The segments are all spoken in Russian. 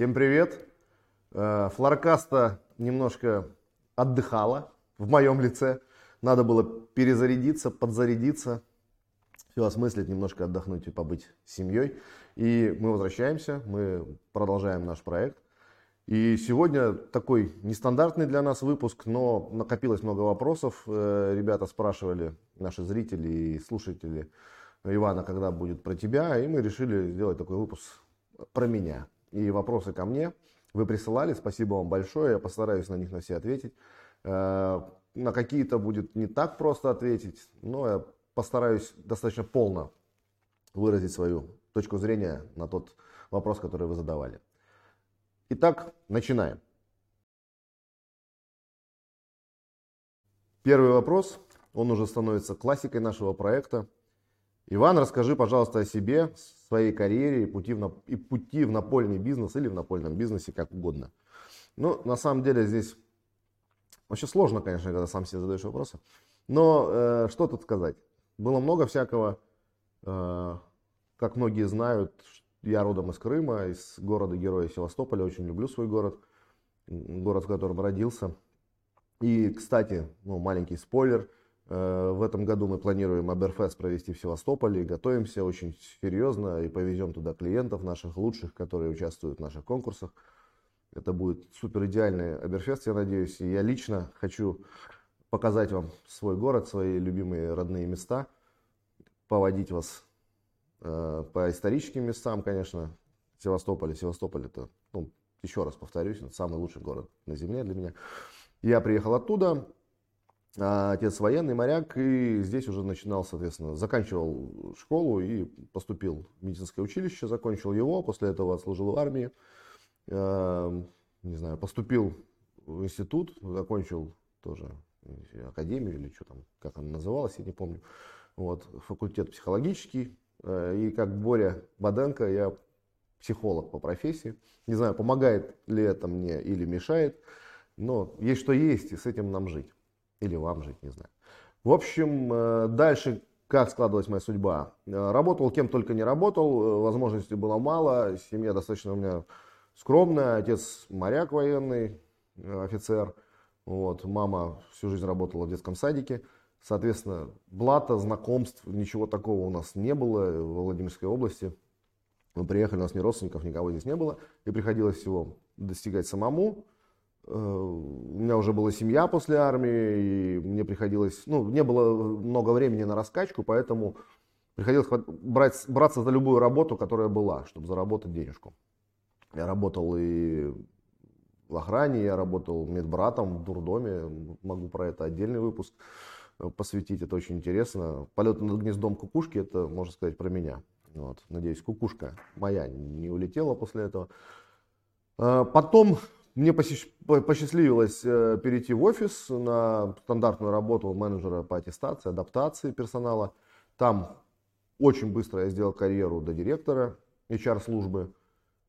Всем привет! Э, Флоркаста немножко отдыхала в моем лице. Надо было перезарядиться, подзарядиться, все осмыслить, немножко отдохнуть и побыть с семьей. И мы возвращаемся, мы продолжаем наш проект. И сегодня такой нестандартный для нас выпуск, но накопилось много вопросов. Э, ребята спрашивали, наши зрители и слушатели, Ивана, когда будет про тебя, и мы решили сделать такой выпуск про меня. И вопросы ко мне вы присылали, спасибо вам большое, я постараюсь на них на все ответить. Э, на какие-то будет не так просто ответить, но я постараюсь достаточно полно выразить свою точку зрения на тот вопрос, который вы задавали. Итак, начинаем. Первый вопрос, он уже становится классикой нашего проекта. Иван, расскажи, пожалуйста, о себе, своей карьере и пути, в, и пути в напольный бизнес или в напольном бизнесе, как угодно. Ну, на самом деле здесь вообще сложно, конечно, когда сам себе задаешь вопросы. Но э, что тут сказать? Было много всякого, э, как многие знают, я родом из Крыма, из города-героя Севастополя, очень люблю свой город, город, в котором родился. И, кстати, ну, маленький спойлер – в этом году мы планируем Аберфест провести в Севастополе, готовимся очень серьезно и повезем туда клиентов наших лучших, которые участвуют в наших конкурсах. Это будет супер идеальный Аберфест, я надеюсь. И я лично хочу показать вам свой город, свои любимые родные места, поводить вас э, по историческим местам, конечно, Севастополь. Севастополь это, ну, еще раз повторюсь, самый лучший город на земле для меня. Я приехал оттуда, а, отец военный, моряк, и здесь уже начинал, соответственно, заканчивал школу и поступил в медицинское училище, закончил его, после этого отслужил в армии, а, не знаю, поступил в институт, закончил тоже академию или что там, как она называлась, я не помню, вот, факультет психологический, а, и как Боря Баденко я психолог по профессии, не знаю, помогает ли это мне или мешает, но есть что есть, и с этим нам жить. Или вам жить, не знаю. В общем, э, дальше как складывалась моя судьба. Э, работал кем только не работал, э, возможностей было мало, семья достаточно у меня скромная, отец моряк военный, офицер, вот, мама всю жизнь работала в детском садике. Соответственно, блата, знакомств, ничего такого у нас не было в Владимирской области. Мы приехали, у нас ни родственников, никого здесь не было. И приходилось всего достигать самому. Э, у меня уже была семья после армии, и мне приходилось, ну, не было много времени на раскачку, поэтому приходилось брать, браться за любую работу, которая была, чтобы заработать денежку. Я работал и в охране, я работал медбратом в дурдоме, могу про это отдельный выпуск э, посвятить, это очень интересно. Полет над гнездом кукушки, это, можно сказать, про меня. Вот. Надеюсь, кукушка моя не улетела после этого. Э, потом мне посчастливилось э, перейти в офис на стандартную работу менеджера по аттестации, адаптации персонала. Там очень быстро я сделал карьеру до директора HR-службы.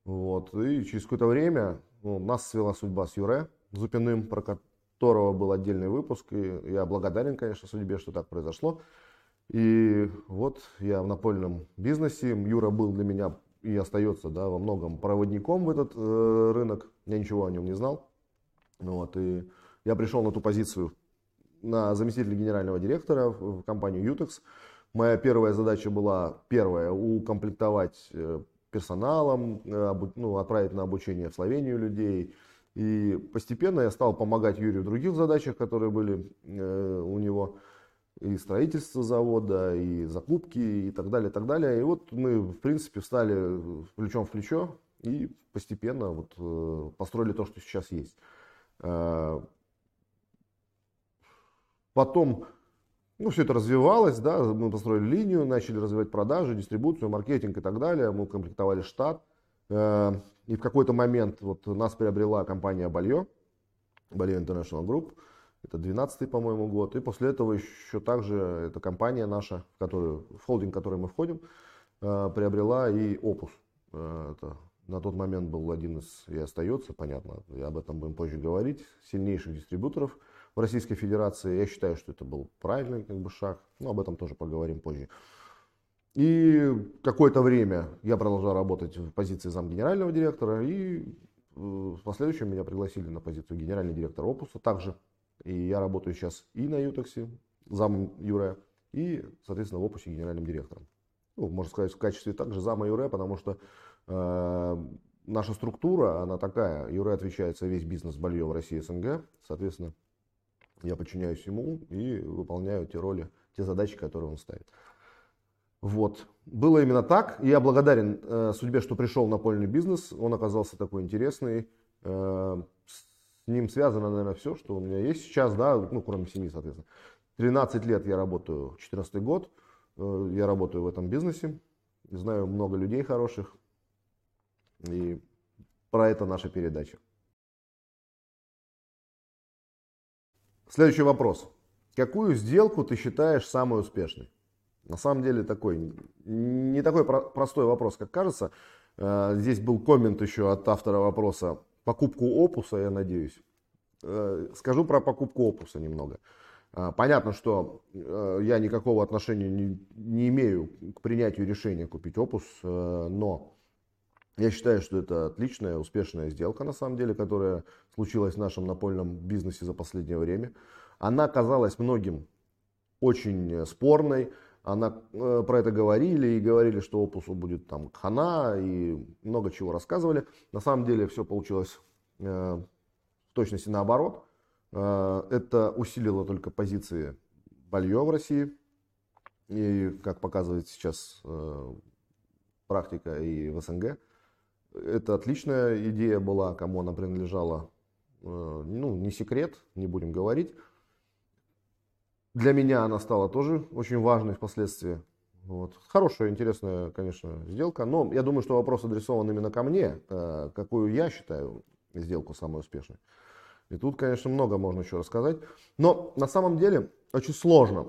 Вот. И через какое-то время ну, нас свела судьба с Юре Зупиным, про которого был отдельный выпуск. И я благодарен, конечно, судьбе, что так произошло. И вот я в напольном бизнесе. Юра был для меня и остается да, во многом проводником в этот э, рынок. Я ничего о нем не знал. Вот, и я пришел на ту позицию на заместителя генерального директора в компанию Utex. Моя первая задача была, первая, укомплектовать э, персоналом, э, ну, отправить на обучение в Словению людей. И постепенно я стал помогать Юрию в других задачах, которые были э, и строительство завода, и закупки, и так далее, и так далее. И вот мы, в принципе, встали плечом в плечо и постепенно вот, э, построили то, что сейчас есть. Э, потом, ну, все это развивалось, да, мы построили линию, начали развивать продажи, дистрибуцию, маркетинг и так далее. Мы комплектовали штат. Э, и в какой-то момент вот нас приобрела компания Балье, Балье International Group. Это 12 по-моему, год. И после этого еще также эта компания наша, в, которую, в холдинг, в который мы входим, э, приобрела и Opus. Э, это на тот момент был один из, и остается, понятно, и об этом будем позже говорить, сильнейших дистрибуторов в Российской Федерации. Я считаю, что это был правильный как бы, шаг, но об этом тоже поговорим позже. И какое-то время я продолжал работать в позиции замгенерального директора, и в последующем меня пригласили на позицию генерального директора Опуса также. И я работаю сейчас и на Ютексе, зам Юре, и, соответственно, в Опусе генеральным директором. Ну, можно сказать, в качестве также зама Юре, потому что э, наша структура, она такая. Юре отвечает за весь бизнес Балье в России СНГ. Соответственно, я подчиняюсь ему и выполняю те роли, те задачи, которые он ставит. Вот. Было именно так. Я благодарен э, судьбе, что пришел на напольный бизнес. Он оказался такой интересный. Э, ним связано, наверное, все, что у меня есть сейчас, да, ну, кроме семьи, соответственно. 13 лет я работаю, 14 год, э, я работаю в этом бизнесе. Знаю много людей хороших. И про это наша передача. Следующий вопрос. Какую сделку ты считаешь самой успешной? На самом деле такой, не такой простой вопрос, как кажется. Э, здесь был коммент еще от автора вопроса. Покупку опуса, я надеюсь. Э, скажу про покупку опуса немного. Э, понятно, что я никакого отношения не, не имею к принятию решения купить опус, но я считаю, что это отличная, успешная сделка, на самом деле, которая случилась в нашем напольном бизнесе за последнее время. Она казалась многим очень спорной, она э, про это говорили и говорили, что опусу будет там хана и много чего рассказывали. На самом деле все получилось э, в точности наоборот. Э, это усилило только позиции Балье в России. И, как показывает сейчас практика и в СНГ, это отличная идея была, кому она принадлежала. Ну, не секрет, не будем говорить. Для меня она стала тоже очень важной впоследствии. Вот. Хорошая, интересная, конечно, сделка. Но я думаю, что вопрос адресован именно ко мне, э, какую я считаю сделку самой успешной. И тут, конечно, много можно еще рассказать. Но на самом деле очень сложно.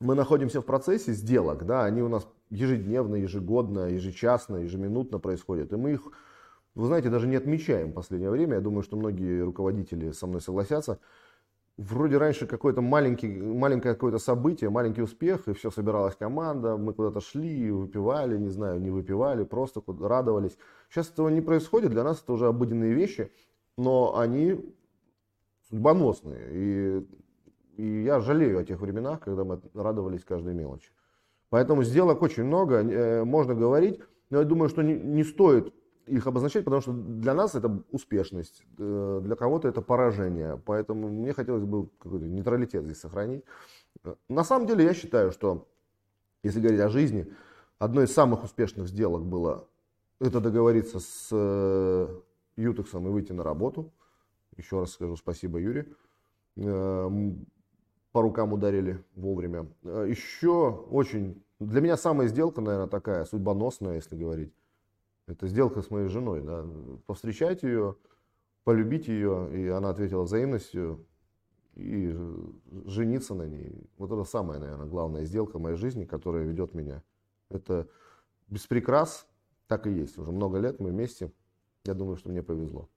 Мы находимся в процессе сделок, да, они у нас ежедневно, ежегодно, ежечасно, ежеминутно происходят. И мы их, вы знаете, даже не отмечаем в последнее время. Я думаю, что многие руководители со мной согласятся вроде раньше какое-то маленький, маленькое какое-то событие, маленький успех, и все, собиралась команда, мы куда-то шли, выпивали, не знаю, не выпивали, просто радовались. Сейчас этого не происходит, для нас это уже обыденные вещи, но они судьбоносные. И, и я жалею о тех временах, когда мы радовались каждой мелочи. Поэтому сделок очень много, э, можно говорить, но я думаю, что не, не стоит их обозначать, потому что для нас это успешность, э, для кого-то это поражение. Поэтому мне хотелось бы какой-то нейтралитет здесь сохранить. На самом деле я считаю, что если говорить о жизни, одной из самых успешных сделок было это договориться с э, Ютексом и выйти на работу. Еще раз скажу спасибо Юре. Э, по рукам ударили вовремя. Еще очень, для меня самая сделка, наверное, такая судьбоносная, если говорить это сделка с моей женой, да, повстречать ее, полюбить ее, и она ответила взаимностью, и жениться на ней. Вот это самая, наверное, главная сделка моей жизни, которая ведет меня. Это без прикрас, так и есть. Уже много лет мы вместе. Я думаю, что мне повезло.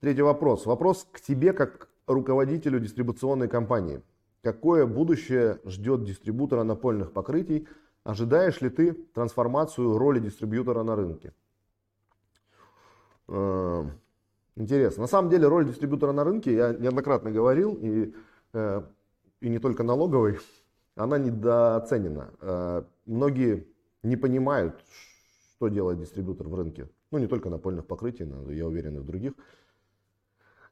Третий вопрос. Вопрос к тебе как руководителю дистрибуционной компании. Какое будущее ждет дистрибутора напольных покрытий? Ожидаешь ли ты трансформацию роли дистрибьютора на рынке? Э, интересно. На самом деле роль дистрибьютора на рынке, я неоднократно говорил, и, э, и не только налоговой, она недооценена. Э, многие не понимают, что делает дистрибьютор в рынке. Ну, не только напольных покрытий, но я уверен и в других.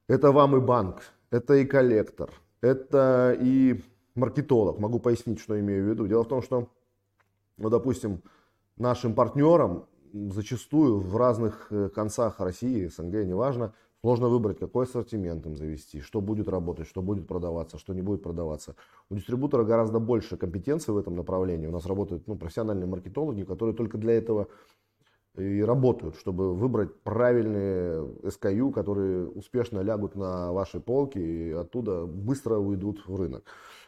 Это вам и банк, это и коллектор, это и маркетолог. Могу пояснить, что имею в виду. Дело в том, что, ну, допустим, нашим партнерам зачастую в разных э, концах России, СНГ, неважно, сложно выбрать, какой ассортимент им завести, что будет работать, что будет продаваться, что не будет продаваться. У дистрибутора гораздо больше компетенций в этом направлении. У нас работают ну, профессиональные маркетологи, которые только для этого и работают, чтобы выбрать правильные SKU, которые успешно лягут на ваши полки и оттуда быстро уйдут в рынок.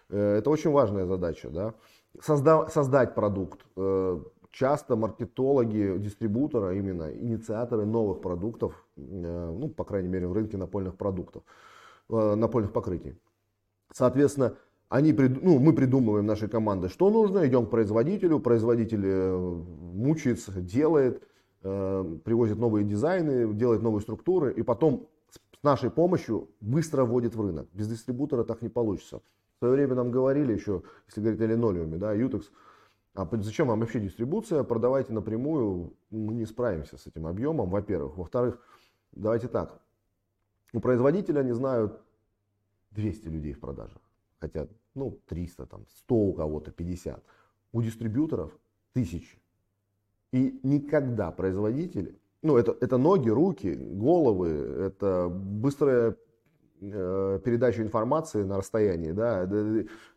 Э, это очень важная задача. Да? Созда создать продукт. Э, часто маркетологи, дистрибутора, именно инициаторы новых продуктов, э, ну, по крайней мере, в рынке напольных продуктов, напольных покрытий. Соответственно, они, ну, мы придумываем нашей командой, что нужно, идем к производителю, производитель мучается, делает, э, привозит новые дизайны, делает новые структуры, и потом с нашей помощью быстро вводит в рынок. Без дистрибутора так не получится. В свое время нам говорили еще, если говорить о линолеуме, да, Ютекс, а зачем вам вообще дистрибуция, продавайте напрямую, мы не справимся с этим объемом, во-первых. Во-вторых, давайте так, у производителя, не знаю, 200 людей в продажах, хотя, ну, 300, там, 100 у кого-то, 50. У дистрибьюторов тысячи. И никогда производитель, ну, это, это ноги, руки, головы, это быстрая э, передача информации на расстоянии, да,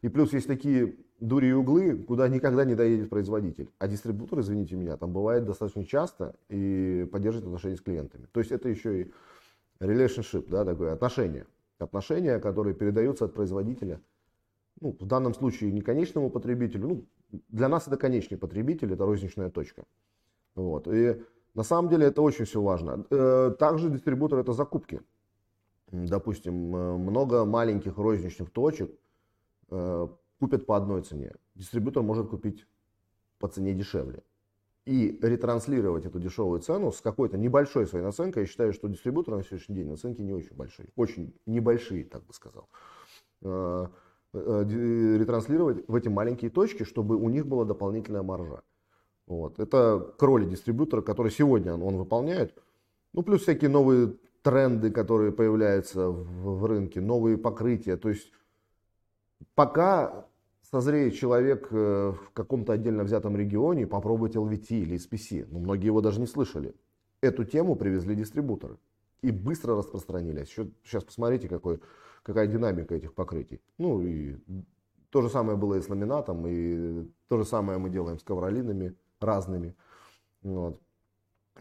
и плюс есть такие дури и углы, куда никогда не доедет производитель. А дистрибьютор, извините меня, там бывает достаточно часто и поддерживает отношения с клиентами. То есть это еще и relationship, да, такое отношение. Отношения, которые передаются от производителя, ну, в данном случае не конечному потребителю, ну, для нас это конечный потребитель, это розничная точка. Вот. И на самом деле это очень все важно. Э, также дистрибутор это закупки. Допустим, э, много маленьких розничных точек э, купят по одной цене. Дистрибьютор может купить по цене дешевле. И ретранслировать эту дешевую цену с какой-то небольшой своей наценкой, я считаю, что дистрибьютор на сегодняшний день наценки не очень большие. Очень небольшие, так бы сказал. Э, ретранслировать в эти маленькие точки, чтобы у них была дополнительная маржа. Вот. Это к роли дистрибьютора, который сегодня он выполняет. Ну, плюс всякие новые тренды, которые появляются в, в рынке, новые покрытия. То есть пока созреет человек э, в каком-то отдельно взятом регионе, попробовать LVT или SPC. Но многие его даже не слышали. Эту тему привезли дистрибуторы. И быстро распространились. Сейчас посмотрите, какой, какая динамика этих покрытий. Ну и то же самое было и с ламинатом, и то же самое мы делаем с ковролинами разными. Вот.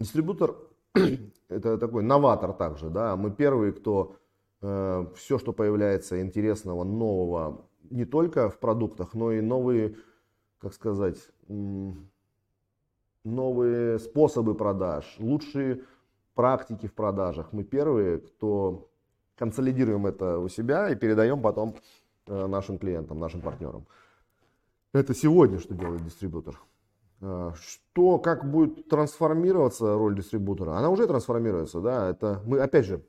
Дистрибутор это такой новатор также, да, мы первые, кто э, все, что появляется интересного, нового, не только в продуктах, но и новые, как сказать, новые способы продаж, лучшие практики в продажах. Мы первые, кто консолидируем это у себя и передаем потом э, нашим клиентам, нашим партнерам. Это сегодня, что делает дистрибутор. Э, что, как будет трансформироваться роль дистрибутора? Она уже трансформируется, да, это мы, опять же,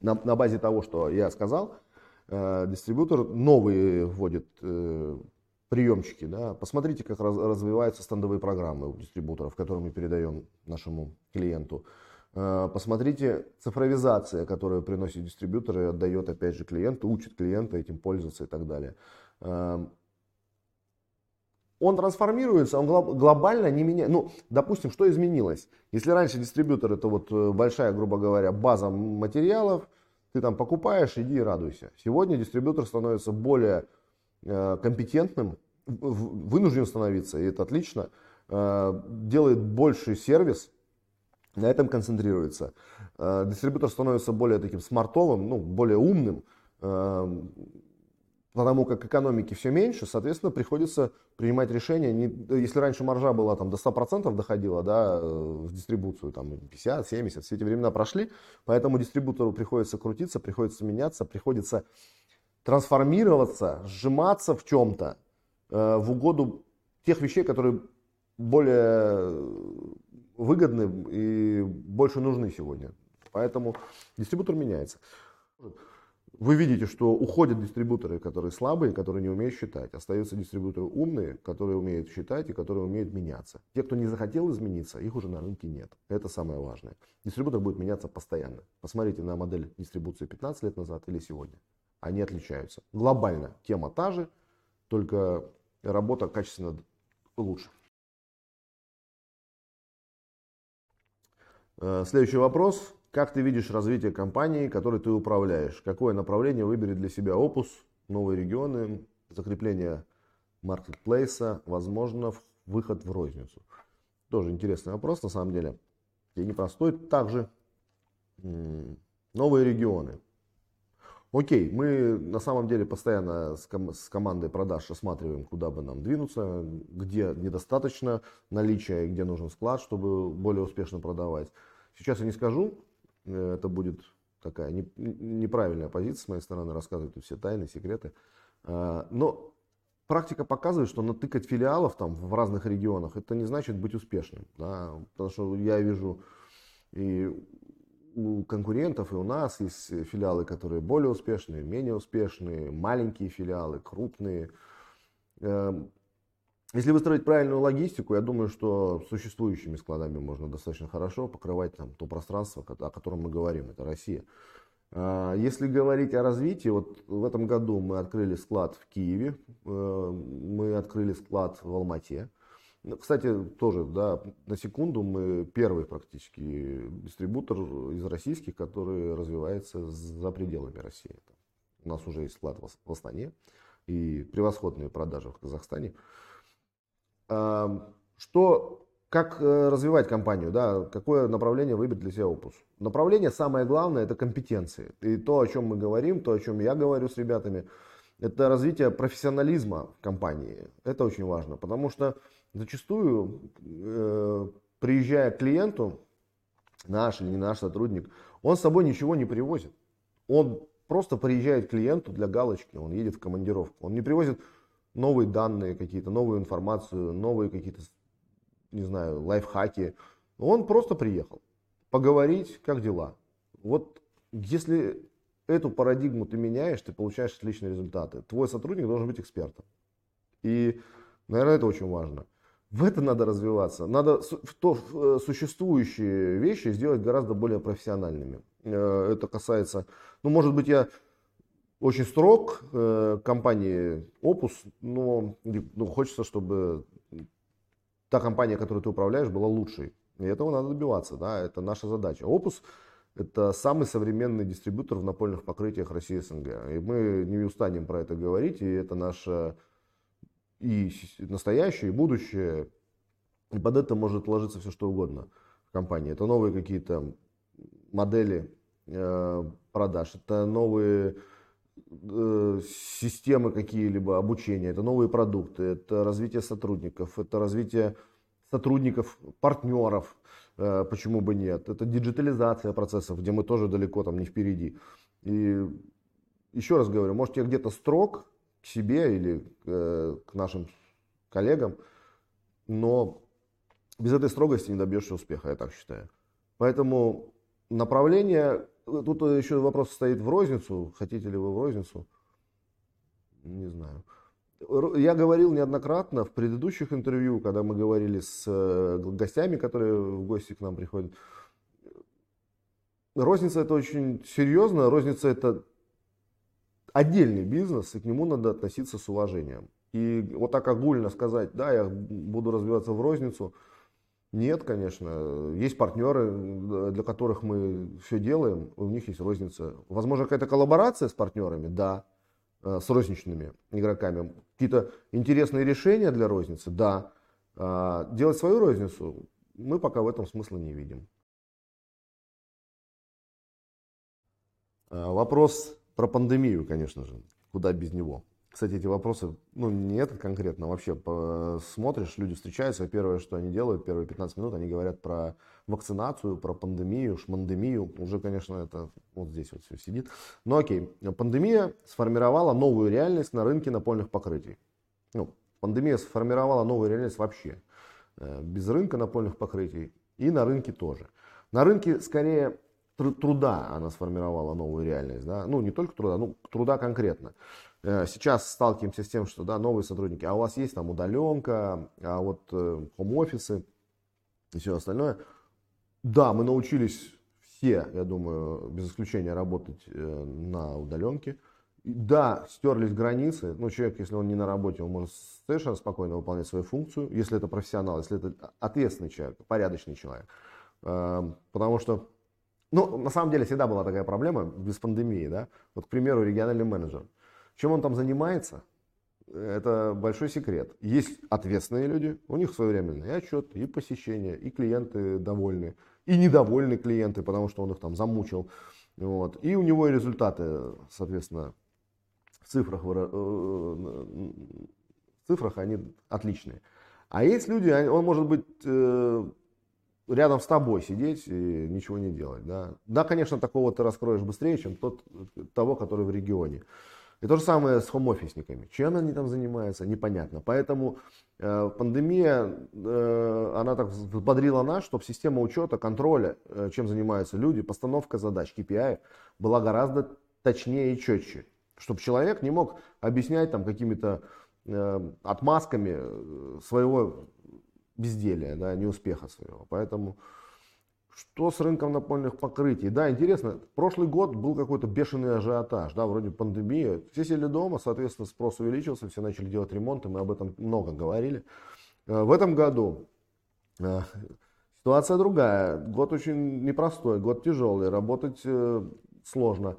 на, на базе того, что я сказал, Э, дистрибьютор новые вводит э, приемчики. Да. Посмотрите, как раз, развиваются стендовые программы у дистрибуторов, которые мы передаем нашему клиенту. Э, посмотрите цифровизация, которую приносит дистрибьютор и отдает опять же клиенту, учит клиента этим пользоваться и так далее. Он трансформируется, он глобально не меняет. Ну, допустим, что изменилось? Если раньше дистрибьютор это вот большая, грубо говоря, база материалов, ты там покупаешь, иди и радуйся. Сегодня дистрибьютор становится более э, компетентным, вынужден становиться, и это отлично, э, делает больший сервис, на этом концентрируется. Э, дистрибьютор становится более таким смартовым, ну, более умным, потому как экономики все меньше, соответственно, приходится принимать решения. Если раньше маржа была там, до 100% доходила да, в дистрибуцию, там, 50, 70, все эти времена прошли, поэтому дистрибутору приходится крутиться, приходится меняться, приходится трансформироваться, сжиматься в чем-то э, в угоду тех вещей, которые более выгодны и больше нужны сегодня. Поэтому дистрибутор меняется. Вы видите, что уходят дистрибуторы, которые слабые, которые не умеют считать. Остаются дистрибуторы умные, которые умеют считать и которые умеют меняться. Те, кто не захотел измениться, их уже на рынке нет. Это самое важное. Дистрибутор будет меняться постоянно. Посмотрите на модель дистрибуции 15 лет назад или сегодня. Они отличаются. Глобально тема та же, только работа качественно лучше. Следующий вопрос. Как ты видишь развитие компании, которой ты управляешь? Какое направление выберет для себя Opus, новые регионы, закрепление маркетплейса, возможно, выход в розницу? Тоже интересный вопрос, на самом деле. И непростой. Также новые регионы. Окей, мы на самом деле постоянно с, ком- с командой продаж рассматриваем, куда бы нам двинуться, где недостаточно наличия, где нужен склад, чтобы более успешно продавать. Сейчас я не скажу, Э, это будет такая не, неправильная позиция с моей стороны, рассказывать все тайны, секреты. А, но практика показывает, что натыкать филиалов там в разных регионах, это не значит быть успешным. Да? Потому что я вижу и у конкурентов, и у нас есть филиалы, которые более успешные, менее успешные, маленькие филиалы, крупные. Эм, если выстроить правильную логистику, я думаю, что существующими складами можно достаточно хорошо покрывать там, то пространство, о котором мы говорим, это Россия. А, если говорить о развитии, вот в этом году мы открыли склад в Киеве, э, мы открыли склад в Алмате. Ну, кстати, тоже, да, на секунду мы первый практически дистрибутор из российских, который развивается за пределами России. У нас уже есть склад в Астане и превосходные продажи в Казахстане. Что, как э, развивать компанию, да, какое направление выбрать для себя опус? Направление самое главное это компетенции. И то, о чем мы говорим, то, о чем я говорю с ребятами, это развитие профессионализма в компании. Это очень важно, потому что зачастую, э, приезжая к клиенту, наш или не наш сотрудник, он с собой ничего не привозит. Он просто приезжает к клиенту для галочки, он едет в командировку. Он не привозит новые данные какие-то, новую информацию, новые какие-то, не знаю, лайфхаки. Он просто приехал поговорить, как дела. Вот если эту парадигму ты меняешь, ты получаешь отличные результаты. Твой сотрудник должен быть экспертом. И, наверное, это очень важно. В это надо развиваться. Надо в то, в э, существующие вещи сделать гораздо более профессиональными. Э, это касается, ну, может быть, я очень строг э, компании Opus, но ну, хочется, чтобы та компания, которой ты управляешь, была лучшей. И этого надо добиваться, да, это наша задача. Opus это самый современный дистрибьютор в напольных покрытиях России СНГ. И мы не устанем про это говорить, и это наше и настоящее, и будущее. И под это может ложиться все, что угодно в компании. Это новые какие-то модели э, продаж, это новые Э, системы какие-либо обучения, это новые продукты, это развитие сотрудников, это развитие сотрудников, партнеров, э, почему бы нет, это диджитализация процессов, где мы тоже далеко там не впереди. И еще раз говорю, может я где-то строг к себе или э, к нашим коллегам, но без этой строгости не добьешься успеха, я так считаю. Поэтому направление Тут еще вопрос стоит в розницу. Хотите ли вы в розницу? Не знаю. Я говорил неоднократно в предыдущих интервью, когда мы говорили с э, гостями, которые в гости к нам приходят. Розница это очень серьезно. Розница это отдельный бизнес, и к нему надо относиться с уважением. И вот так огульно сказать, да, я буду развиваться в розницу – нет, конечно. Есть партнеры, для которых мы все делаем, у них есть розница. Возможно, какая-то коллаборация с партнерами, да, э, с розничными игроками. Какие-то интересные решения для розницы, да. А делать свою розницу мы пока в этом смысла не видим. А, вопрос про пандемию, конечно же. Куда без него? Кстати, эти вопросы, ну, не это конкретно, вообще по, смотришь, люди встречаются, первое, что они делают, первые 15 минут, они говорят про вакцинацию, про пандемию, шмандемию, уже, конечно, это вот здесь вот все сидит. Но окей, пандемия сформировала новую реальность на рынке напольных покрытий. Ну, пандемия сформировала новую реальность вообще, э, без рынка напольных покрытий и на рынке тоже. На рынке скорее труда она сформировала новую реальность, да, ну, не только труда, ну, труда конкретно. Э, сейчас сталкиваемся с тем, что да, новые сотрудники, а у вас есть там удаленка, а вот хом-офисы э, и все остальное. Да, мы научились все, я думаю, без исключения работать э, на удаленке. Да, стерлись границы. Ну, человек, если он не на работе, он может совершенно спокойно выполнять свою функцию, если это профессионал, если это ответственный человек, порядочный человек. Потому что, ну, на самом деле всегда была такая проблема без пандемии, да. Вот, к примеру, региональный менеджер – чем он там занимается, это большой секрет. Есть ответственные люди, у них своевременный отчет, и посещение, и клиенты довольны, и недовольны клиенты, потому что он их там замучил. Вот. И у него и результаты, соответственно, в цифрах, э, в цифрах они отличные. А есть люди, он может быть э, рядом с тобой сидеть и ничего не делать. Да, да конечно, такого ты раскроешь быстрее, чем тот, того, который в регионе. И то же самое с хом-офисниками. Чем они там занимаются, непонятно. Поэтому э, пандемия, э, она так взбодрила нас, чтобы система учета, контроля, э, чем занимаются люди, постановка задач, KPI была гораздо точнее и четче. Чтобы человек не мог объяснять там какими-то э, отмазками э, своего безделия, да, неуспеха своего. Поэтому что с рынком напольных покрытий? Да, интересно, прошлый год был какой-то бешеный ажиотаж, да, вроде пандемия. Все сели дома, соответственно, спрос увеличился, все начали делать ремонты, мы об этом много говорили. Э, в этом году э, ситуация другая. Год очень непростой, год тяжелый, работать э, сложно.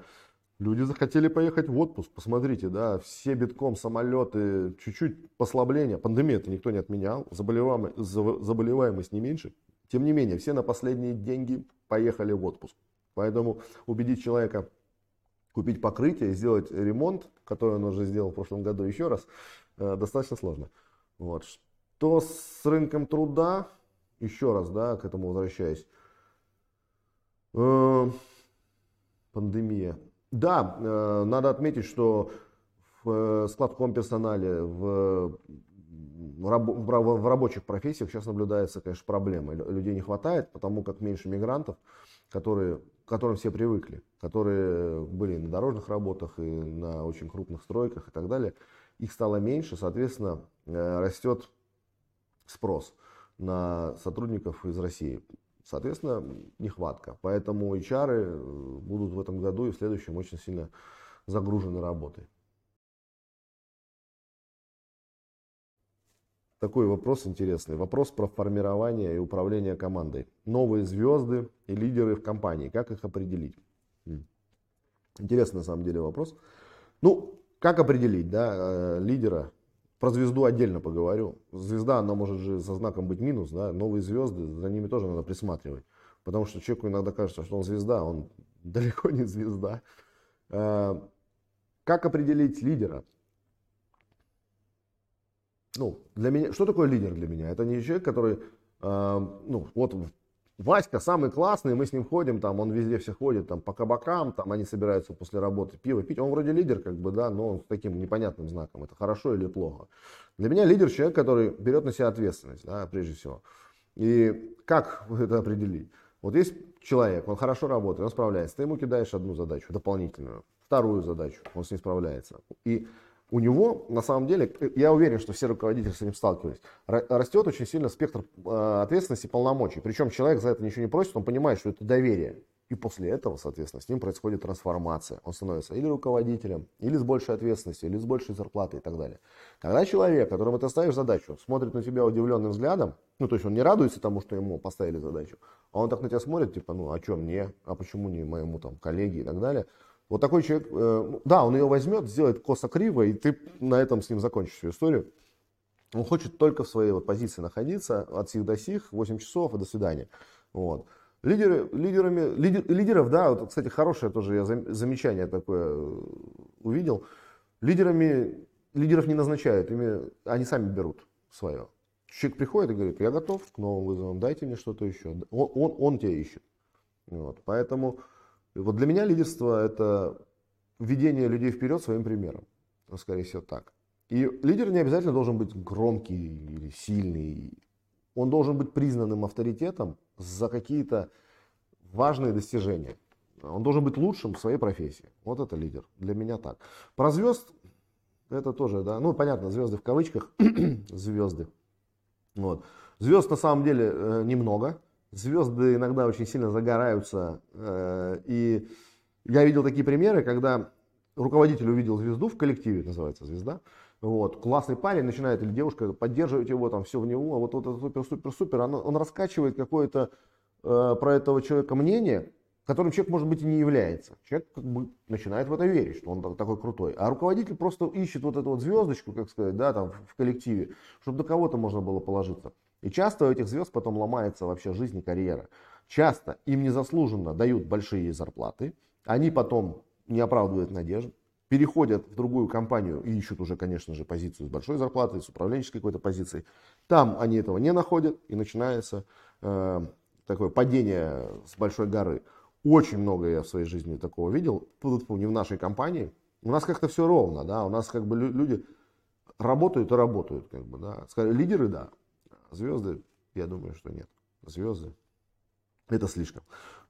Люди захотели поехать в отпуск, посмотрите, да, все битком, самолеты, чуть-чуть послабление. Пандемия это никто не отменял, заболеваемость, заболеваемость не меньше. Тем не менее, все на последние деньги поехали в отпуск. Поэтому убедить человека купить покрытие, сделать ремонт, который он уже сделал в прошлом году еще раз, э, достаточно сложно. Вот. Что с рынком труда, еще раз, да, к этому возвращаясь. Э, пандемия. Да, э, надо отметить, что в складском персонале, в в рабочих профессиях сейчас наблюдается, конечно, проблема. Людей не хватает, потому как меньше мигрантов, которые, к которым все привыкли, которые были на дорожных работах и на очень крупных стройках и так далее. Их стало меньше, соответственно, э, растет спрос на сотрудников из России. Соответственно, нехватка. Поэтому HR будут в этом году и в следующем очень сильно загружены работой. Такой вопрос интересный. Вопрос про формирование и управление командой. Новые звезды и лидеры в компании. Как их определить? Интересный на самом деле вопрос. Ну, как определить да, э, лидера? Про звезду отдельно поговорю. Звезда, она может же со знаком быть минус. Да? Новые звезды, за ними тоже надо присматривать. Потому что человеку иногда кажется, что он звезда, он далеко не звезда. Э, как определить лидера? ну, для меня, что такое лидер для меня? Это не человек, который, э, ну, вот Васька самый классный, мы с ним ходим, там, он везде все ходит, там, по кабакам, там, они собираются после работы пиво пить. Он вроде лидер, как бы, да, но он с таким непонятным знаком, это хорошо или плохо. Для меня лидер человек, который берет на себя ответственность, да, прежде всего. И как это определить? Вот есть человек, он хорошо работает, он справляется, ты ему кидаешь одну задачу дополнительную, вторую задачу, он с ней справляется. И у него, на самом деле, я уверен, что все руководители с этим сталкивались, растет очень сильно спектр э, ответственности и полномочий. Причем человек за это ничего не просит, он понимает, что это доверие. И после этого, соответственно, с ним происходит трансформация. Он становится или руководителем, или с большей ответственностью, или с большей зарплатой и так далее. Когда человек, которому ты ставишь задачу, смотрит на тебя удивленным взглядом, ну, то есть он не радуется тому, что ему поставили задачу, а он так на тебя смотрит, типа, ну, а что мне, а почему не моему там коллеге и так далее – вот такой человек, э, да, он ее возьмет, сделает косо-криво, и ты на этом с ним закончишь всю историю. Он хочет только в своей вот позиции находиться, от сих до сих, 8 часов и до свидания. Вот. Лидеры, лидерами, лидер, лидеров, да, вот, кстати, хорошее тоже я замечание такое э, увидел. Лидерами, лидеров не назначают, ими, они сами берут свое. Человек приходит и говорит, я готов к новым вызовам, дайте мне что-то еще. Он, он, он тебя ищет. Вот. Поэтому вот для меня лидерство – это введение людей вперед своим примером. Ну, скорее всего, так. И лидер не обязательно должен быть громкий или сильный. Он должен быть признанным авторитетом за какие-то важные достижения. Он должен быть лучшим в своей профессии. Вот это лидер. Для меня так. Про звезд это тоже, да, ну понятно, звезды в кавычках, звезды. Вот. Звезд на самом деле э, немного звезды иногда очень сильно загораются. Э, и я видел такие примеры, когда руководитель увидел звезду в коллективе, называется звезда, вот, классный парень начинает, или девушка, поддерживать его, там, все в него, а вот, вот это супер, супер, супер, он, он раскачивает какое-то э, про этого человека мнение, которым человек, может быть, и не является. Человек как бы начинает в это верить, что он такой крутой. А руководитель просто ищет вот эту вот звездочку, как сказать, да, там, в коллективе, чтобы до кого-то можно было положиться. И часто у этих звезд потом ломается вообще жизнь и карьера. Часто им незаслуженно дают большие зарплаты, они потом не оправдывают надежд, переходят в другую компанию и ищут уже, конечно же, позицию с большой зарплатой, с управленческой какой-то позицией. Там они этого не находят, и начинается э, такое падение с большой горы. Очень много я в своей жизни такого видел, не в нашей компании. У нас как-то все ровно, да, у нас как бы люди работают и работают, как бы, да. Лидеры, да, звезды, я думаю, что нет. Звезды, это слишком.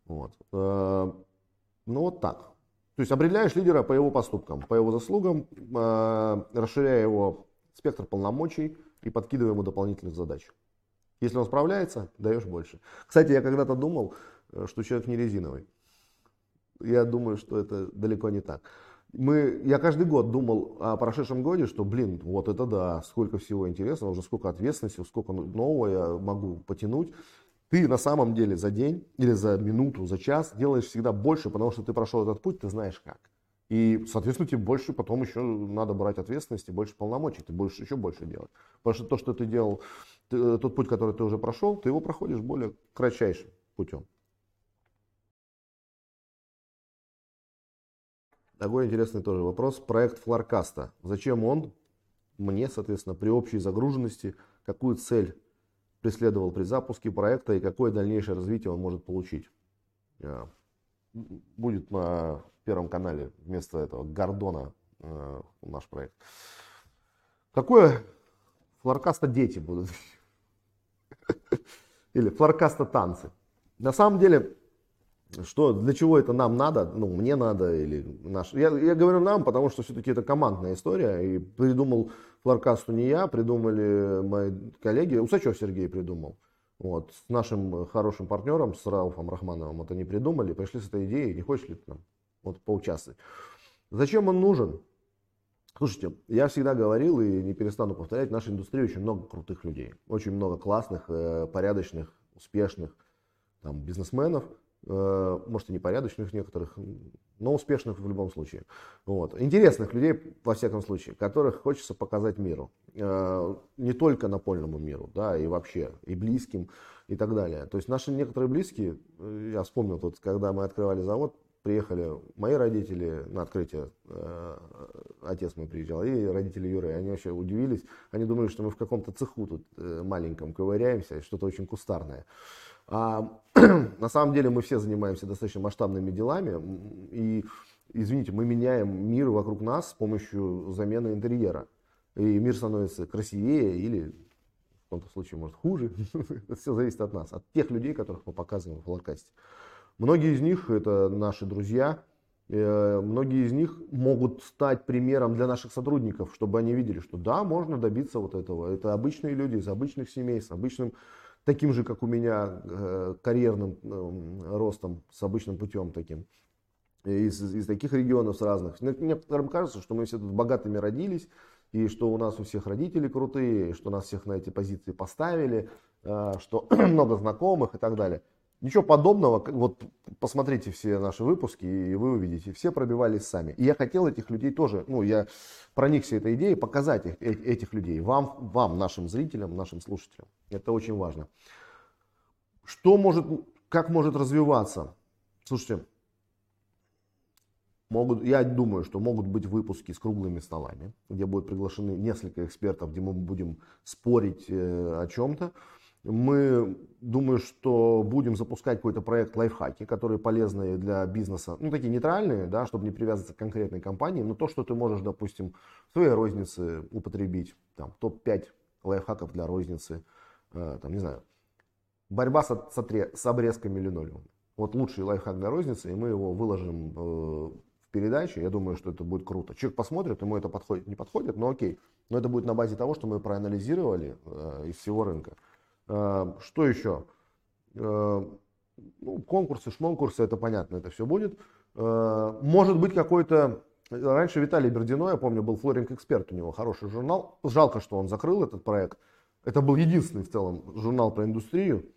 Вот. Э, ну вот так. То есть определяешь лидера по его поступкам, по его заслугам, э, расширяя его спектр полномочий и подкидывая ему дополнительных задач. Если он справляется, даешь больше. Кстати, я когда-то думал, э, что человек не резиновый. Я думаю, что это далеко не так. Мы, я каждый год думал о прошедшем годе, что, блин, вот это да, сколько всего интересного, уже сколько ответственности, сколько нового я могу потянуть. Ты на самом деле за день или за минуту, за час делаешь всегда больше, потому что ты прошел этот путь, ты знаешь как. И, соответственно, тебе больше потом еще надо брать ответственности, больше полномочий, ты будешь еще больше делать. Потому что то, что ты делал, ты, тот путь, который ты уже прошел, ты его проходишь более кратчайшим путем. Такой интересный тоже вопрос. Проект Фларкаста. Зачем он мне, соответственно, при общей загруженности, какую цель преследовал при запуске проекта и какое дальнейшее развитие он может получить? Э, будет на Первом канале вместо этого Гордона э, наш проект. Какое Фларкаста дети будут? Или Фларкаста танцы? На самом деле, что, для чего это нам надо, ну, мне надо, или наш. Я, я говорю нам, потому что все-таки это командная история, и придумал Флоркасту не я, придумали мои коллеги, Усачев Сергей придумал. Вот, с нашим хорошим партнером, с Рауфом Рахмановым, вот они придумали, пришли с этой идеей, не хочешь ли ты нам вот, поучаствовать. Зачем он нужен? Слушайте, я всегда говорил и не перестану повторять, в нашей индустрии очень много крутых людей, очень много классных, э, порядочных, успешных там, бизнесменов, может и непорядочных некоторых, но успешных в любом случае. Вот. Интересных людей, во всяком случае, которых хочется показать миру. Э, не только напольному миру, да, и вообще, и близким, и так далее. То есть наши некоторые близкие, э, я вспомнил, тут, когда мы открывали завод, приехали мои родители на открытие, отец мой приезжал, и родители Юры, они вообще удивились, они думали, что мы в каком-то цеху тут маленьком ковыряемся, что-то очень кустарное. А, на самом деле мы все занимаемся достаточно масштабными делами. И, извините, мы меняем мир вокруг нас с помощью замены интерьера. И мир становится красивее или в каком-то случае, может, хуже. Все зависит от нас, от тех людей, которых мы показываем в ларкасте. Многие из них это наши друзья, э, многие из них могут стать примером для наших сотрудников, чтобы они видели, что да, можно добиться вот этого. Это обычные люди из обычных семей, с обычным таким же, как у меня, э, карьерным э, ростом, с обычным путем таким. Из, из таких регионов с разных. Некоторым кажется, что мы все тут богатыми родились, и что у нас у всех родители крутые, что нас всех на эти позиции поставили, э, что много знакомых и так далее. Ничего подобного, вот посмотрите все наши выпуски, и вы увидите, все пробивались сами. И я хотел этих людей тоже, ну, я проникся этой идеей, показать их, этих людей вам, вам, нашим зрителям, нашим слушателям. Это очень важно. Что может, как может развиваться? Слушайте, могут, я думаю, что могут быть выпуски с круглыми столами, где будут приглашены несколько экспертов, где мы будем спорить э, о чем-то. Мы, думаю, что будем запускать какой-то проект лайфхаки, которые полезные для бизнеса, ну, такие нейтральные, да, чтобы не привязываться к конкретной компании, но то, что ты можешь, допустим, в своей рознице употребить, там, топ-5 лайфхаков для розницы, э, там, не знаю, борьба с, с, с обрезками линолеума. Вот лучший лайфхак для розницы, и мы его выложим э, передаче, я думаю, что это будет круто. Человек посмотрит, ему это подходит, не подходит, но окей. Но это будет на базе того, что мы проанализировали э, из всего рынка. Э, что еще? Э, ну, конкурсы, шмонкурсы, это понятно, это все будет. Э, может быть какой-то... Раньше Виталий Бердино, я помню, был флоринг эксперт, у него хороший журнал. Жалко, что он закрыл этот проект. Это был единственный в целом журнал про индустрию.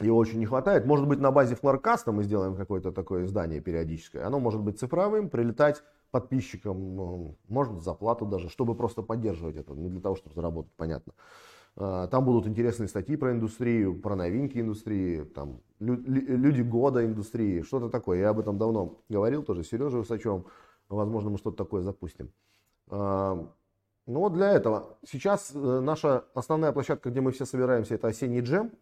Его очень не хватает. Может быть, на базе Флоркаста мы сделаем какое-то такое издание периодическое. Оно может быть цифровым, прилетать подписчикам, ну, может, за плату даже, чтобы просто поддерживать это, не для того, чтобы заработать, понятно. А, там будут интересные статьи про индустрию, про новинки индустрии, там, люди года индустрии, что-то такое. Я об этом давно говорил тоже с Сережей Усачевым. Возможно, мы что-то такое запустим. А, ну вот для этого. Сейчас э, наша основная площадка, где мы все собираемся, это осенний джем.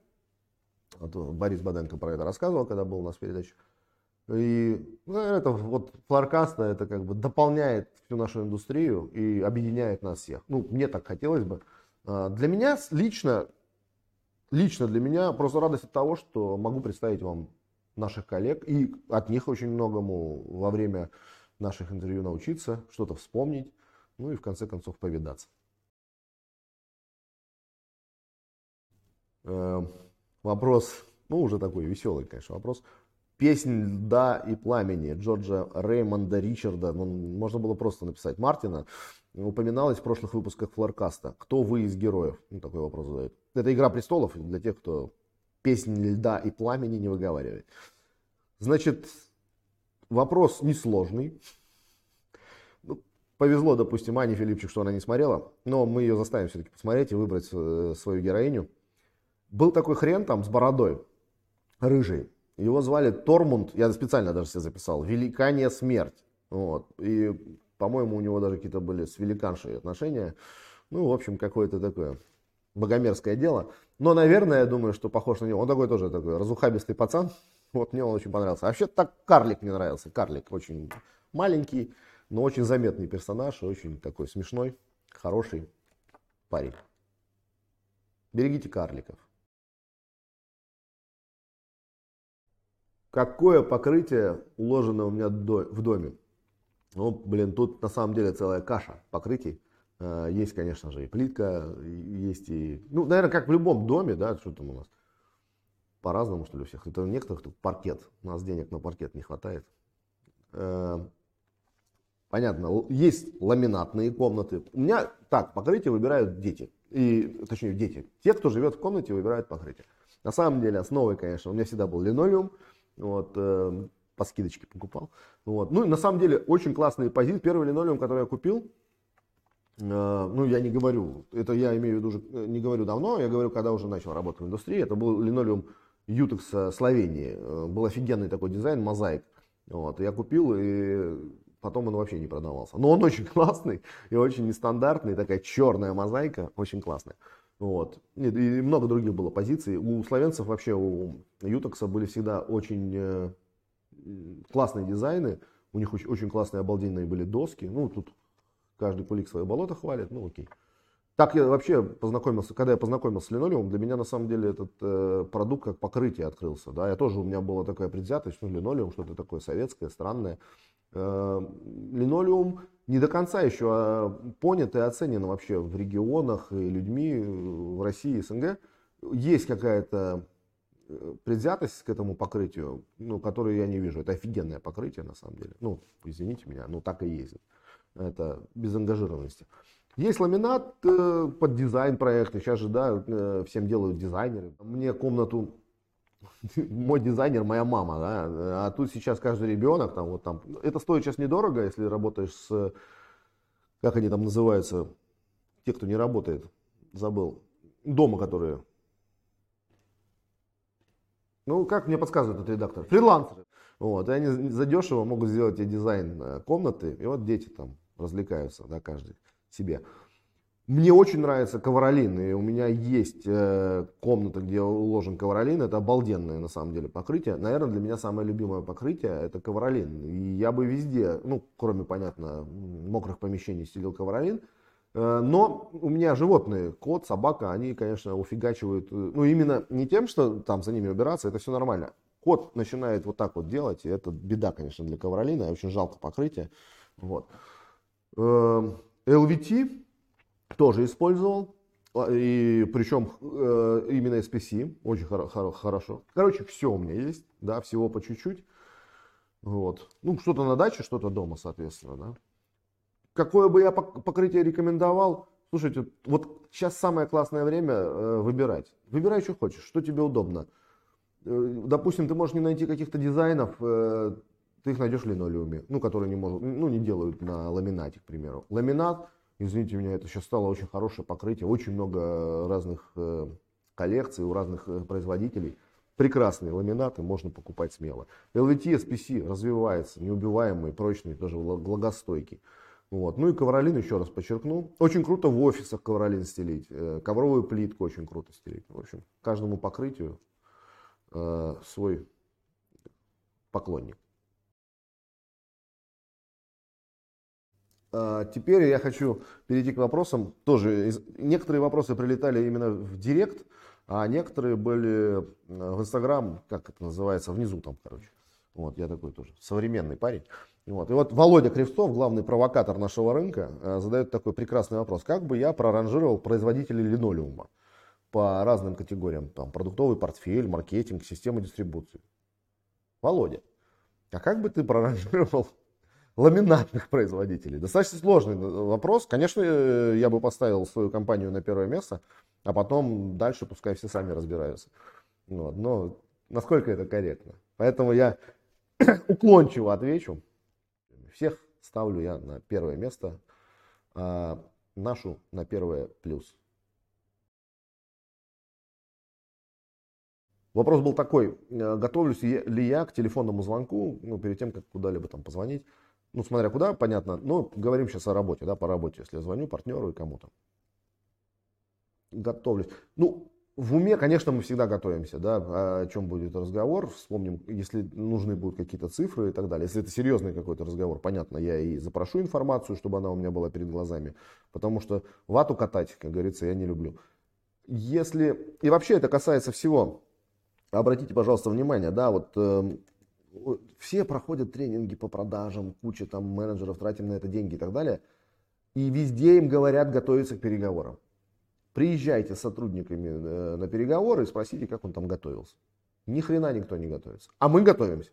Вот Борис Баденко про это рассказывал, когда был у нас в передаче. И ну, это вот Флоркаста, это как бы дополняет всю нашу индустрию и объединяет нас всех. Ну, мне так хотелось бы. А, для меня лично, лично для меня просто радость от того, что могу представить вам наших коллег и от них очень многому во время наших интервью научиться, что-то вспомнить, ну и в конце концов повидаться. Э, вопрос, ну уже такой веселый, конечно, вопрос. Песнь льда и пламени Джорджа Реймонда Ричарда, ну, можно было просто написать Мартина, упоминалось в прошлых выпусках Флоркаста. Кто вы из героев? Ну, такой вопрос задают. Это «Игра престолов» для тех, кто песнь льда и пламени не выговаривает. Значит, вопрос несложный. Ну, повезло, допустим, Ане Филипчик, что она не смотрела, но мы ее заставим все-таки посмотреть и выбрать э, свою героиню. Был такой хрен там с бородой, рыжий. Его звали Тормунд, я специально даже себе записал, Великания Смерть. Вот. И, по-моему, у него даже какие-то были с великаншей отношения. Ну, в общем, какое-то такое богомерзкое дело. Но, наверное, я думаю, что похож на него. Он такой тоже такой разухабистый пацан. Вот мне он очень понравился. Вообще так карлик мне нравился. Карлик очень маленький, но очень заметный персонаж. И очень такой смешной, хороший парень. Берегите карликов. Какое покрытие уложено у меня в доме? Ну, блин, тут на самом деле целая каша покрытий. А, есть, конечно же, и плитка, есть и... Ну, наверное, как в любом доме, да, что там у нас. По-разному, что ли, у всех. Это у некоторых тут паркет. У нас денег на паркет не хватает. А, понятно, есть ламинатные комнаты. У меня так, покрытие выбирают дети. И, точнее, дети. Те, кто живет в комнате, выбирают покрытие. На самом деле, основой, конечно, у меня всегда был линолеум. Вот, э, по скидочке покупал. Вот. Ну на самом деле очень классные позиции. Первый линолеум, который я купил, э, ну я не говорю, это я имею в виду уже, э, не говорю давно, я говорю, когда уже начал работать в индустрии. Это был линолеум Ютекса Словении. Э, был офигенный такой дизайн, мозаик. Вот, я купил и потом он вообще не продавался. Но он очень классный и очень нестандартный, такая черная мозаика, очень классная. Вот. И, и много других было позиций. У словенцев вообще, у Ютокса были всегда очень классные дизайны. У них очень, очень классные обалденные были доски. Ну, тут каждый кулик свое болото хвалит, ну окей. Так я вообще познакомился, когда я познакомился с линолеумом, для меня на самом деле этот э, продукт как покрытие открылся. Да? Я тоже, у меня была такая предвзятость, ну линолеум, что-то такое советское, странное. Э, линолеум не до конца еще а понят и оценен вообще в регионах и людьми в России и СНГ. Есть какая-то э, предвзятость к этому покрытию, ну, которую я не вижу. Это офигенное покрытие на самом деле. Ну, извините меня, но так и есть. Это без ангажированности. Есть ламинат э, под дизайн проекта. Сейчас же, да, э, всем делают дизайнеры. Мне комнату мой дизайнер, моя мама, да, а тут сейчас каждый ребенок, там, вот там, это стоит сейчас недорого, если работаешь с, как они там называются, те, кто не работает, забыл, дома, которые, ну, как мне подсказывает этот редактор, фрилансеры, вот, и они задешево могут сделать тебе дизайн э, комнаты, и вот дети там развлекаются, да, каждый себе. Мне очень нравится ковролин, и у меня есть э, комната, где уложен ковролин. Это обалденное на самом деле покрытие. Наверное, для меня самое любимое покрытие это ковролин. И я бы везде, ну, кроме, понятно, мокрых помещений стелил ковролин. Э, но у меня животные, кот, собака, они, конечно, уфигачивают. Э, ну, именно не тем, что там за ними убираться, это все нормально. Кот начинает вот так вот делать, и это беда, конечно, для ковролина. Очень жалко покрытие. Вот. LVT э, тоже использовал. А, и причем именно SPC, очень хоро- хоро- хорошо. Короче, все у меня есть, да, всего по чуть-чуть. Вот. Ну, что-то на даче, что-то дома, соответственно, да. Какое бы я покрытие рекомендовал? Слушайте, вот сейчас самое классное время э, выбирать. Выбирай, что хочешь, что тебе удобно. Э, допустим, ты можешь не найти каких-то дизайнов, э, ты их найдешь в линолеуме, ну, которые не, могут, ну, не делают на ламинате, к примеру. Ламинат – Извините меня, это сейчас стало очень хорошее покрытие. Очень много разных коллекций у разных производителей. Прекрасные ламинаты, можно покупать смело. LVT SPC развивается, неубиваемый, прочный, тоже влагостойкий. Вот. Ну и ковролин, еще раз подчеркну. Очень круто в офисах ковролин стелить. Э, ковровую плитку очень круто стелить. В общем, каждому покрытию э, свой поклонник. А теперь я хочу перейти к вопросам. Тоже некоторые вопросы прилетали именно в директ, а некоторые были э, в Инстаграм, как это называется, внизу там, короче. Вот, я такой тоже современный парень. Вот. И вот Володя Кривцов, главный провокатор нашего рынка, э, задает такой прекрасный вопрос. Как бы я проранжировал производителей линолеума по разным категориям? Там, продуктовый портфель, маркетинг, система дистрибуции. Володя, а как бы ты проранжировал ламинатных производителей? Достаточно сложный вопрос. Конечно, э, я бы поставил свою компанию на первое место, а потом дальше пускай все сами разбираются. Вот. Но насколько это корректно? Поэтому я уклончиво отвечу. Всех ставлю я на первое место, а нашу на первое плюс. Вопрос был такой, э, готовлюсь ли я к телефонному звонку, ну, перед тем, как куда-либо там позвонить. Ну, смотря куда, понятно. Ну, говорим сейчас о работе, да, по работе, если я звоню партнеру и кому-то. Готовлюсь. Ну, в уме, конечно, мы всегда готовимся, да, о чем будет разговор, вспомним, если нужны будут какие-то цифры и так далее. Если это серьезный какой-то разговор, понятно, я и запрошу информацию, чтобы она у меня была перед глазами, потому что вату катать, как говорится, я не люблю. Если, и вообще это касается всего, обратите, пожалуйста, внимание, да, вот э, все проходят тренинги по продажам, куча там менеджеров, тратим на это деньги и так далее, и везде им говорят готовиться к переговорам. Приезжайте с сотрудниками э, на переговоры и спросите, как он там готовился. Ни хрена никто не готовится. А мы готовимся.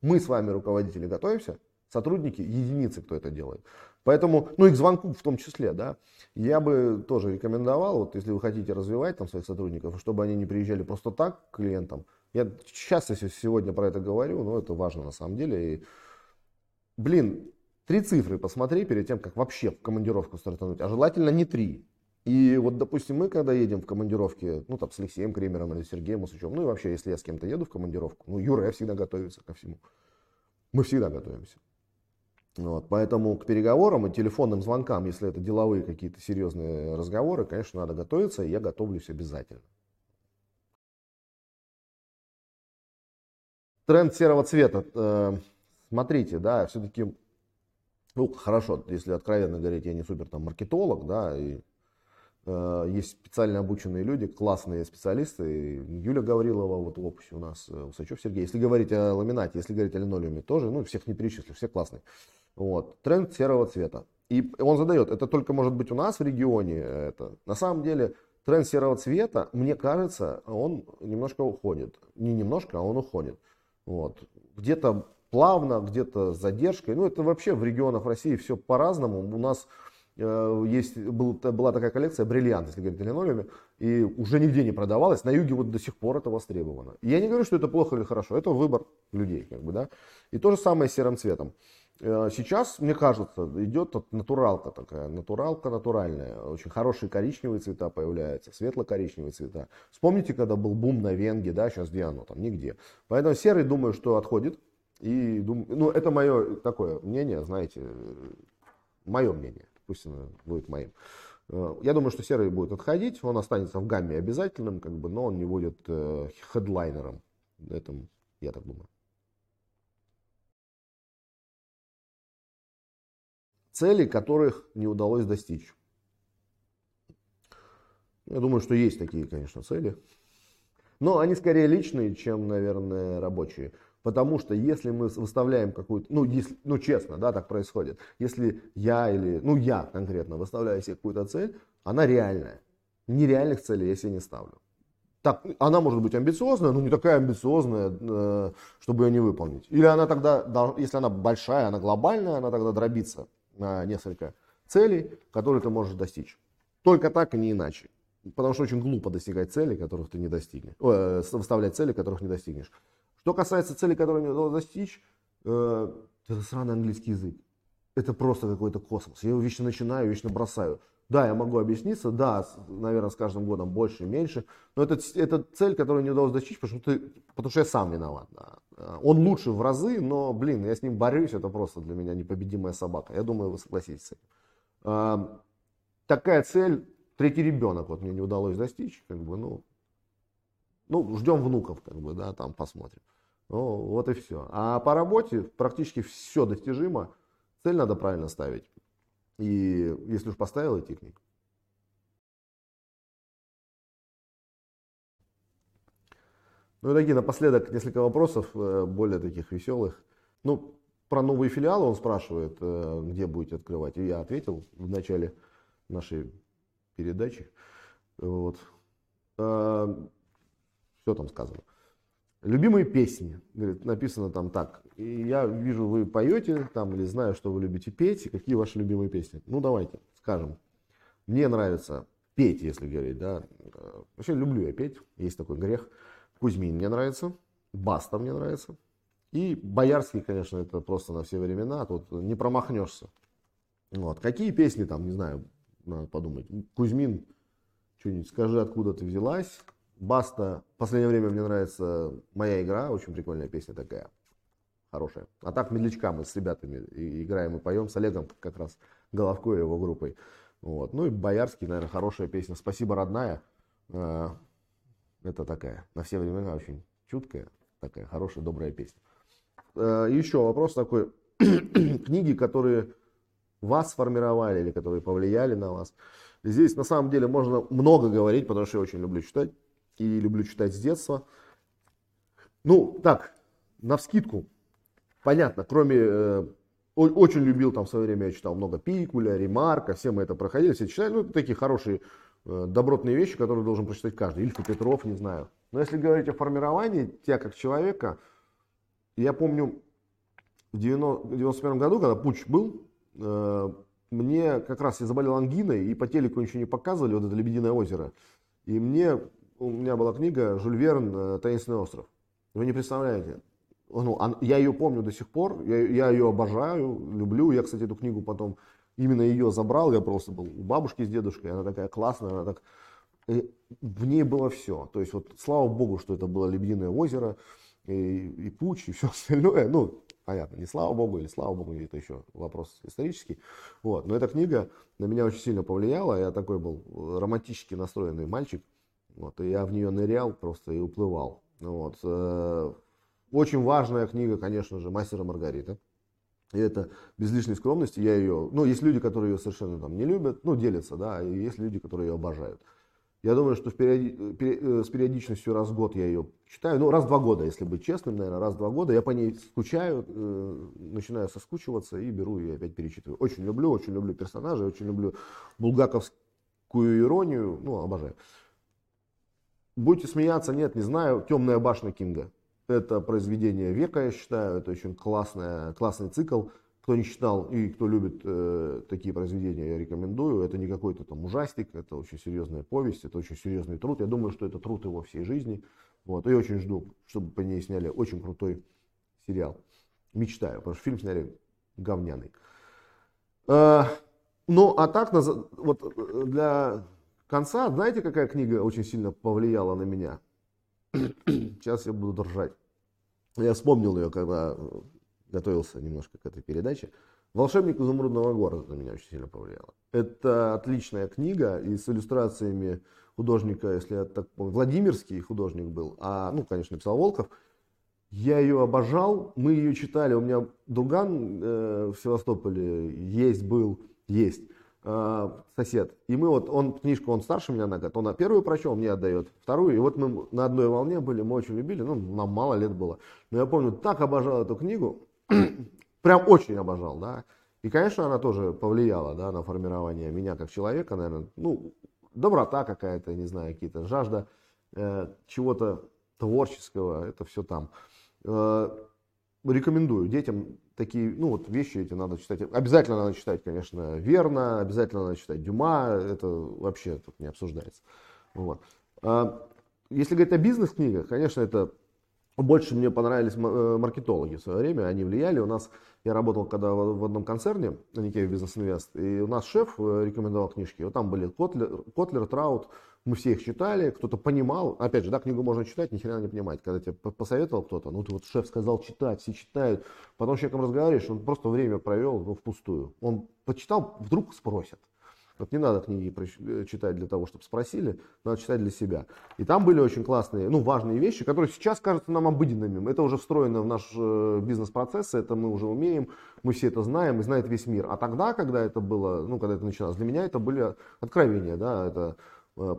Мы с вами, руководители, готовимся. Сотрудники, единицы, кто это делает. Поэтому, ну и к звонку в том числе, да, я бы тоже рекомендовал, вот если вы хотите развивать там своих сотрудников, чтобы они не приезжали просто так к клиентам. Я часто сегодня про это говорю, но это важно на самом деле. И, блин, три цифры посмотри перед тем, как вообще в командировку стартануть, а желательно не три. И вот, допустим, мы когда едем в командировке, ну, там, с Алексеем Кремером или Сергеем Усачевым, ну, и вообще, если я с кем-то еду в командировку, ну, Юра, я всегда готовится ко всему. Мы всегда готовимся. Вот, поэтому к переговорам и телефонным звонкам, если это деловые какие-то серьезные разговоры, конечно, надо готовиться, и я готовлюсь обязательно. Тренд серого цвета. Э, смотрите, да, все-таки, ну, хорошо, если откровенно говорить, я не супер там маркетолог, да, и есть специально обученные люди, классные специалисты. Юля Гаврилова вот в опусе у нас, э, Усачев Сергей. Если говорить о ламинате, если говорить о линолеуме, тоже, ну, всех не перечислю, все классные. Вот. Тренд серого цвета. И он задает, это только может быть у нас в регионе. Это. На самом деле, тренд серого цвета, мне кажется, он немножко уходит. Не немножко, а он уходит. Вот. Где-то плавно, где-то с задержкой. Ну, это вообще в регионах России все по-разному. У нас Э, есть, был, была такая коллекция бриллиант, если говорить о линолеуме, и уже нигде не продавалась. На юге вот до сих пор это востребовано. И я не говорю, что это плохо или хорошо, это выбор людей. Как бы, да? И то же самое с серым цветом. Э, сейчас, мне кажется, идет натуралка такая, натуралка натуральная. Очень хорошие коричневые цвета появляются, светло-коричневые цвета. Вспомните, когда был бум на Венге, да, сейчас где оно там, нигде. Поэтому серый, думаю, что отходит. И, ну, это мое такое мнение, знаете, мое мнение пусть она будет моим. Э, я думаю, что серый будет отходить, он останется в гамме обязательным, как бы, но он не будет э, хедлайнером. Это я так думаю. Цели, которых не удалось достичь. Я думаю, что есть такие, конечно, цели. Но они скорее личные, чем, наверное, рабочие. Потому что если мы выставляем какую-то, ну, если, ну, честно, да, так происходит. Если я или, ну, я конкретно выставляю себе какую-то цель, она реальная. Нереальных целей я себе не ставлю. Так, она может быть амбициозная, но не такая амбициозная, э, чтобы ее не выполнить. Или она тогда, если она большая, она глобальная, она тогда дробится на несколько целей, которые ты можешь достичь. Только так и не иначе. Потому что очень глупо достигать целей, которых ты не достигнешь. Э, выставлять цели, которых не достигнешь. Что касается цели, которую мне удалось достичь, э, это сраный английский язык. Это просто какой-то космос. Я его вечно начинаю, вечно бросаю. Да, я могу объясниться, да, наверное, с каждым годом больше и меньше, но это, это цель, которую не удалось достичь, потому что, ты, потому что я сам виноват. Да. Он лучше в разы, но, блин, я с ним борюсь, это просто для меня непобедимая собака. Я думаю, вы согласитесь с этим. А, такая цель, третий ребенок, вот мне не удалось достичь, как бы, ну, Ну, ждем внуков, как бы, да, там посмотрим. Ну, вот и все. А по работе практически все достижимо. Цель надо правильно ставить. И если уж поставил, идти к ней. Ну и такие напоследок несколько вопросов, э, более таких веселых. Ну, про новые филиалы он спрашивает, э, где будете открывать. И я ответил в начале нашей передачи. Вот. Все там сказано. Любимые песни. Говорит, написано там так. И я вижу, вы поете там, или знаю, что вы любите петь. И какие ваши любимые песни? Ну, давайте, скажем. Мне нравится петь, если говорить, да. Вообще люблю я петь, есть такой грех. Кузьмин мне нравится, Баста мне нравится. И Боярский, конечно, это просто на все времена, тут не промахнешься. Вот. Какие песни там, не знаю, надо подумать. Кузьмин, что-нибудь скажи, откуда ты взялась. Баста, в последнее время мне нравится «Моя игра», очень прикольная песня такая, хорошая. А так «Медлячка» мы с ребятами играем и поем, с Олегом как раз Головко его группой. Вот. Ну и Боярский, наверное, хорошая песня «Спасибо, родная». А, это такая, на все времена очень чуткая, такая хорошая, добрая песня. А, еще вопрос такой. Книги, которые вас сформировали или которые повлияли на вас. Здесь на самом деле можно много говорить, потому что я очень люблю читать и люблю читать с детства. Ну, так, на вскидку, понятно, кроме, э, очень любил там в свое время, я читал много Пикуля, Ремарка, все мы это проходили, все читали, ну, такие хорошие э, добротные вещи, которые должен прочитать каждый, Ильфа Петров, не знаю. Но если говорить о формировании тебя как человека, я помню, в 91 году, когда путь был, э, мне как раз я заболел ангиной, и по телеку ничего не показывали, вот это Лебединое озеро. И мне у меня была книга Жюль Верн э, «Таинственный остров». Вы не представляете. Ну, я ее помню до сих пор, я, я ее обожаю, люблю. Я, кстати, эту книгу потом именно ее забрал, я просто был у бабушки с дедушкой, она такая классная, она так... И в ней было все. То есть вот слава богу, что это было Лебединое озеро, и, и Пуч, и все остальное. Ну, понятно, не слава богу или слава богу, это еще вопрос исторический. Вот. Но эта книга на меня очень сильно повлияла. Я такой был романтически настроенный мальчик. Вот, и я в нее нырял просто и уплывал. Вот. Э, очень важная книга, конечно же, «Мастер и Маргарита». И это без лишней скромности, я ее, ну, есть люди, которые ее совершенно там не любят, ну, делятся, да, и есть люди, которые ее обожают. Я думаю, что периоди, э, с периодичностью раз в год я ее читаю, ну, раз в два года, если быть честным, наверное, раз в два года, я по ней скучаю, э, начинаю соскучиваться и беру ее опять перечитываю. Очень люблю, очень люблю персонажей, очень люблю булгаковскую иронию, ну, обожаю. Будете смеяться, нет, не знаю. Темная башня Кинга. Это произведение века, я считаю. Это очень классная, классный цикл. Кто не читал и кто любит э, такие произведения, я рекомендую. Это не какой-то там ужастик, это очень серьезная повесть, это очень серьезный труд. Я думаю, что это труд его всей жизни. Вот. И очень жду, чтобы по ней сняли очень крутой сериал. Мечтаю, потому что фильм сняли говняный. Э, ну, а так, вот э, для конца, знаете, какая книга очень сильно повлияла на меня? Сейчас я буду держать. Я вспомнил ее, когда готовился немножко к этой передаче. «Волшебник изумрудного города» на меня очень сильно повлияла. Это отличная книга и с иллюстрациями художника, если я так помню, Владимирский художник был, а, ну, конечно, написал Волков. Я ее обожал, мы ее читали, у меня друган э, в Севастополе есть, был, есть. Э, сосед. И мы вот, он книжку, он старше меня на год, он первую прочел, мне отдает вторую. И вот мы на одной волне были, мы очень любили, ну, нам мало лет было. Но я помню, так обожал эту книгу, прям очень обожал, да. И, конечно, она тоже повлияла, да, на формирование меня как человека, наверное, ну, доброта какая-то, не знаю, какие-то жажда э, чего-то творческого, это все там. Э, рекомендую детям такие, ну вот вещи эти надо читать. Обязательно надо читать, конечно, верно, обязательно надо читать Дюма, это вообще тут не обсуждается. Вот. А, если говорить о бизнес-книгах, конечно, это больше мне понравились э, маркетологи в свое время, они влияли. У нас, я работал когда в одном концерне, на Нике Бизнес Инвест, и у нас шеф э, рекомендовал книжки. Вот там были Котлер, Котлер Траут, мы все их читали, кто-то понимал. Опять же, да, книгу можно читать, ни хрена не понимать. Когда тебе посоветовал кто-то, ну ты вот шеф сказал читать, все читают. Потом с человеком разговариваешь, он просто время провел ну, впустую. Он почитал, вдруг спросят. Вот не надо книги э, читать для того, чтобы спросили, надо читать для себя. И там были очень классные, ну, важные вещи, которые сейчас кажутся нам обыденными. Это уже встроено в наш э, бизнес-процесс, это мы уже умеем, мы все это знаем и знает весь мир. А тогда, когда это было, ну, когда это начиналось, для меня это были откровения, да, это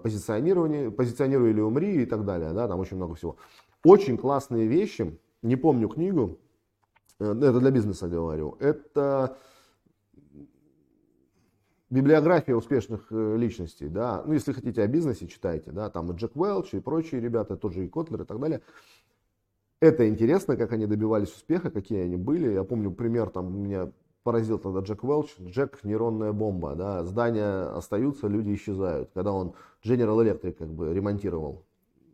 позиционирование, позиционируй или умри и так далее, да, там очень много всего. Очень классные вещи, не помню книгу, это для бизнеса говорю, это библиография успешных э, личностей, да, ну, если хотите о бизнесе, читайте, да, там и Джек Уэлч, и прочие ребята, тот же и Котлер и так далее. Это интересно, как они добивались успеха, какие они были. Я помню пример, там меня поразил тогда Джек Уэлч, Джек нейронная бомба, да, здания остаются, люди исчезают. Когда он General Electric как бы ремонтировал,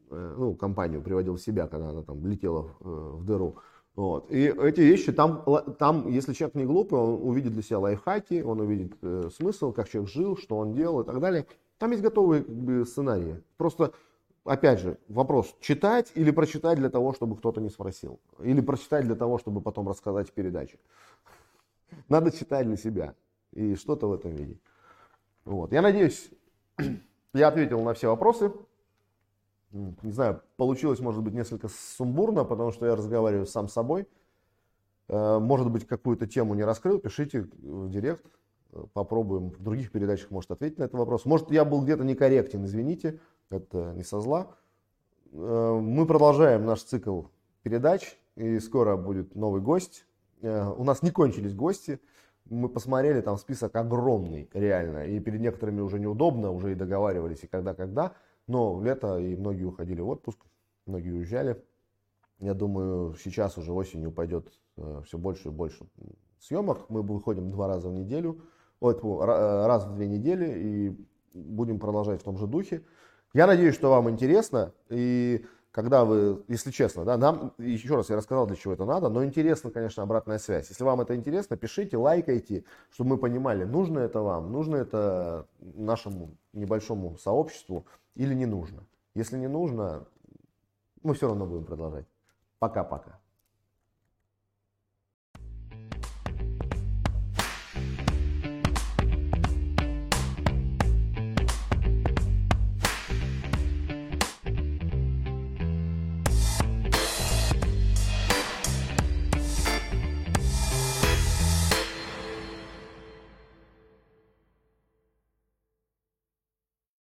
э, ну, компанию приводил в себя, когда она там летела э, в дыру, вот. И эти вещи, там, там, если человек не глупый, он увидит для себя лайфхаки, он увидит э, смысл, как человек жил, что он делал и так далее. Там есть готовые как бы, сценарии. Просто, опять же, вопрос, читать или прочитать для того, чтобы кто-то не спросил. Или прочитать для того, чтобы потом рассказать в передаче. Надо читать для себя. И что-то в этом видеть. Вот. Я надеюсь, я ответил на все вопросы не знаю, получилось, может быть, несколько сумбурно, потому что я разговариваю сам с собой. Э, может быть, какую-то тему не раскрыл, пишите в директ, попробуем в других передачах, может, ответить на этот вопрос. Может, я был где-то некорректен, извините, это не со зла. Э, мы продолжаем наш цикл передач, и скоро будет новый гость. Э, у нас не кончились гости, мы посмотрели, там список огромный, реально, и перед некоторыми уже неудобно, уже и договаривались, и когда-когда. Но лето, и многие уходили в отпуск, многие уезжали. Я думаю, сейчас уже осенью пойдет э, все больше и больше съемок. Мы выходим два раза в неделю, вот, э, раз в две недели, и будем продолжать в том же духе. Я надеюсь, что вам интересно, и когда вы, если честно, да, нам, еще раз я рассказал, для чего это надо, но интересно, конечно, обратная связь. Если вам это интересно, пишите, лайкайте, чтобы мы понимали, нужно это вам, нужно это нашему небольшому сообществу или не нужно. Если не нужно, мы все равно будем продолжать. Пока-пока.